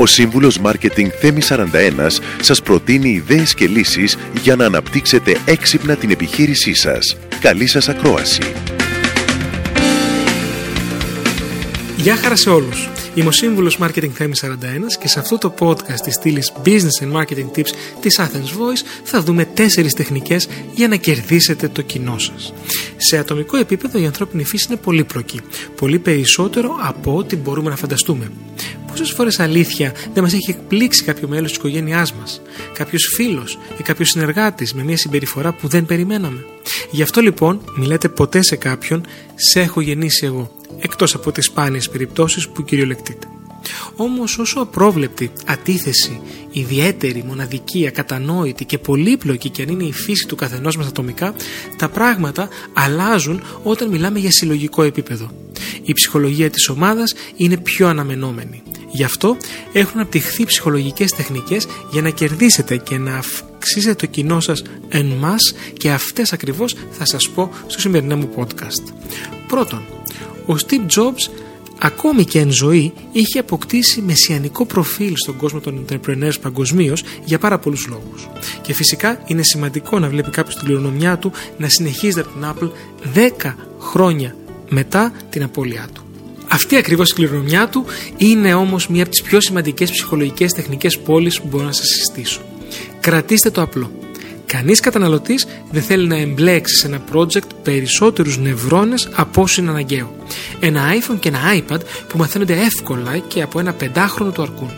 Ο σύμβουλος Μάρκετινγκ Θέμης 41 σας προτείνει ιδέες και λύσεις για να αναπτύξετε έξυπνα την επιχείρησή σας. Καλή σας ακρόαση! Γεια χαρά σε όλους! Είμαι ο σύμβουλος Marketing Θέμης 41 και σε αυτό το podcast της στήλης Business and Marketing Tips της Athens Voice θα δούμε τέσσερις τεχνικές για να κερδίσετε το κοινό σας. Σε ατομικό επίπεδο η ανθρώπινη φύση είναι πολύπλοκη, πολύ περισσότερο από ό,τι μπορούμε να φανταστούμε. Πόσες φορές αλήθεια δεν μας έχει εκπλήξει κάποιο μέλος της οικογένειάς μας, κάποιος φίλος ή κάποιος συνεργάτης με μια συμπεριφορά που δεν περιμέναμε; Γι' αυτό λοιπόν, μιλάτε ποτέ σε κάποιον, σε έχω γεννήσει εγώ εκτός από τις σπάνιες περιπτώσεις που κυριολεκτείται. Όμως όσο απρόβλεπτη, ατίθεση, ιδιαίτερη, μοναδική, ακατανόητη και πολύπλοκη και αν είναι η φύση του καθενός μας ατομικά, τα πράγματα αλλάζουν όταν μιλάμε για συλλογικό επίπεδο. Η ψυχολογία της ομάδας είναι πιο αναμενόμενη. Γι' αυτό έχουν αναπτυχθεί ψυχολογικές τεχνικές για να κερδίσετε και να αυξήσετε το κοινό σας εν μας και αυτές ακριβώς θα σας πω στο σημερινό μου podcast. Πρώτον, ο Steve Jobs ακόμη και εν ζωή είχε αποκτήσει μεσιανικό προφίλ στον κόσμο των entrepreneurs παγκοσμίως για πάρα πολλούς λόγους. Και φυσικά είναι σημαντικό να βλέπει κάποιος την κληρονομιά του να συνεχίζεται από την Apple 10 χρόνια μετά την απώλειά του. Αυτή ακριβώς η κληρονομιά του είναι όμως μία από τις πιο σημαντικές ψυχολογικές τεχνικές πόλεις που μπορώ να σας συστήσω. Κρατήστε το απλό. Κανείς καταναλωτής δεν θέλει να εμπλέξει σε ένα project περισσότερους νευρώνες από όσο είναι αναγκαίο. Ένα iPhone και ένα iPad που μαθαίνονται εύκολα και από ένα πεντάχρονο του αρκούν.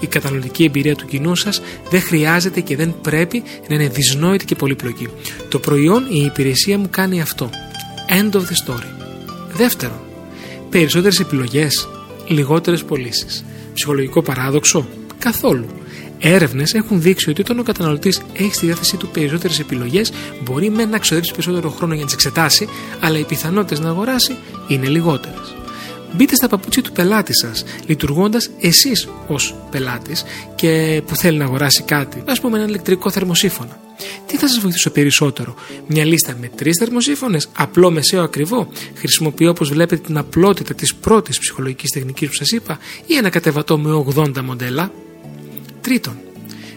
Η καταναλωτική εμπειρία του κοινού σας δεν χρειάζεται και δεν πρέπει να είναι δυσνόητη και πολύπλοκη. Το προϊόν ή η υπηρεσία μου κάνει αυτό. End of the story. Δεύτερον, περισσότερες επιλογές, λιγότερες πωλήσεις. Ψυχολογικό παράδοξο; Καθόλου. Έρευνες έχουν δείξει ότι όταν ο καταναλωτής έχει στη διάθεσή του περισσότερες επιλογές, μπορεί με να ξοδέψει περισσότερο χρόνο για να τις εξετάσει, αλλά οι πιθανότητες να αγοράσει είναι λιγότερες. Μπείτε στα παπούτσια του πελάτη σας, λειτουργώντας εσείς ως πελάτης και που θέλει να αγοράσει κάτι, ας πούμε ένα ηλεκτρικό θερμοσύφωνα. Τι θα σας βοηθήσει περισσότερο, μια λίστα με τρεις θερμοσύφωνε, απλό, μεσαίο, ακριβό, χρησιμοποιώ όπως βλέπετε την απλότητα της πρώτης ψυχολογικής τεχνικής που σας είπα, ή ένα κατεβατό με 80 μοντέλα; Τρίτον,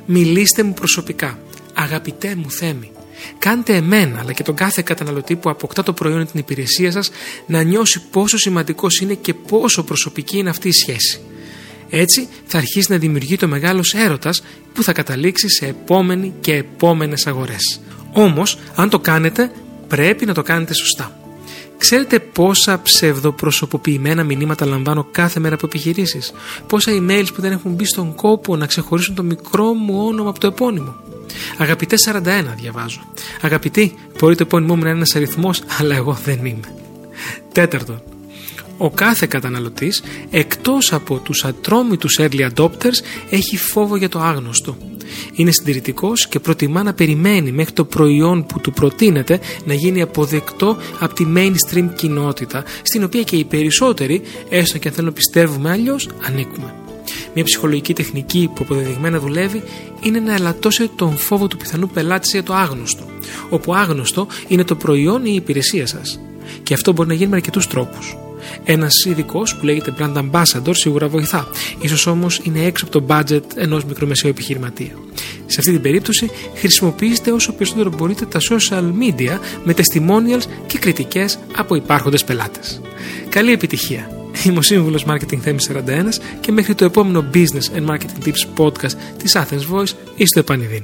μιλήστε μου προσωπικά. Αγαπητέ μου Θέμη, κάντε εμένα αλλά και τον κάθε καταναλωτή που αποκτά το προϊόν ή την υπηρεσία σας να νιώσει πόσο σημαντικός είναι και πόσο προσωπική είναι αυτή η σχέση. Έτσι θα αρχίσει να δημιουργεί το μεγάλος έρωτας που θα καταλήξει σε επόμενη και επόμενες αγορές. Όμως, αν το κάνετε, πρέπει να το κάνετε σωστά. Ξέρετε πόσα ψευδοπροσωποποιημένα μηνύματα λαμβάνω κάθε μέρα από επιχειρήσεις; Πόσα emails που δεν έχουν μπει στον κόπο να ξεχωρίσουν το μικρό μου όνομα από το επώνυμο; Αγαπητέ 41 διαβάζω. Αγαπητοί, μπορεί το επώνυμό μου να είναι ένας αριθμός, αλλά εγώ δεν είμαι. Τέταρτον, ο κάθε καταναλωτής εκτός από τους ατρόμητους early adopters έχει φόβο για το άγνωστο. Είναι συντηρητικός και προτιμά να περιμένει μέχρι το προϊόν που του προτείνεται να γίνει αποδεκτό από τη mainstream κοινότητα στην οποία και οι περισσότεροι, έστω και αν θέλουν να πιστεύουμε αλλιώς, ανήκουμε. Μια ψυχολογική τεχνική που αποδεδειγμένα δουλεύει είναι να ελαττώσει τον φόβο του πιθανού πελάτης για το άγνωστο, όπου άγνωστο είναι το προϊόν ή η υπηρεσία σας. Και αυτό μπορεί να γίνει με αρκετούς τρόπους. Ένας ειδικός που λέγεται brand ambassador σίγουρα βοηθά. σω όμως είναι έξω από το budget ενός μικρομεσαίου επιχειρηματία. Σε αυτή την περίπτωση χρησιμοποιήστε όσο περισσότερο μπορείτε τα social media με testimonials και κριτικές από υπάρχοντες πελάτες. Καλή επιτυχία! Είμαι ο σύμβουλος Marketing Θέμης 41 και μέχρι το επόμενο Business and Marketing Tips podcast της Athens Voice είστε επανειδήν.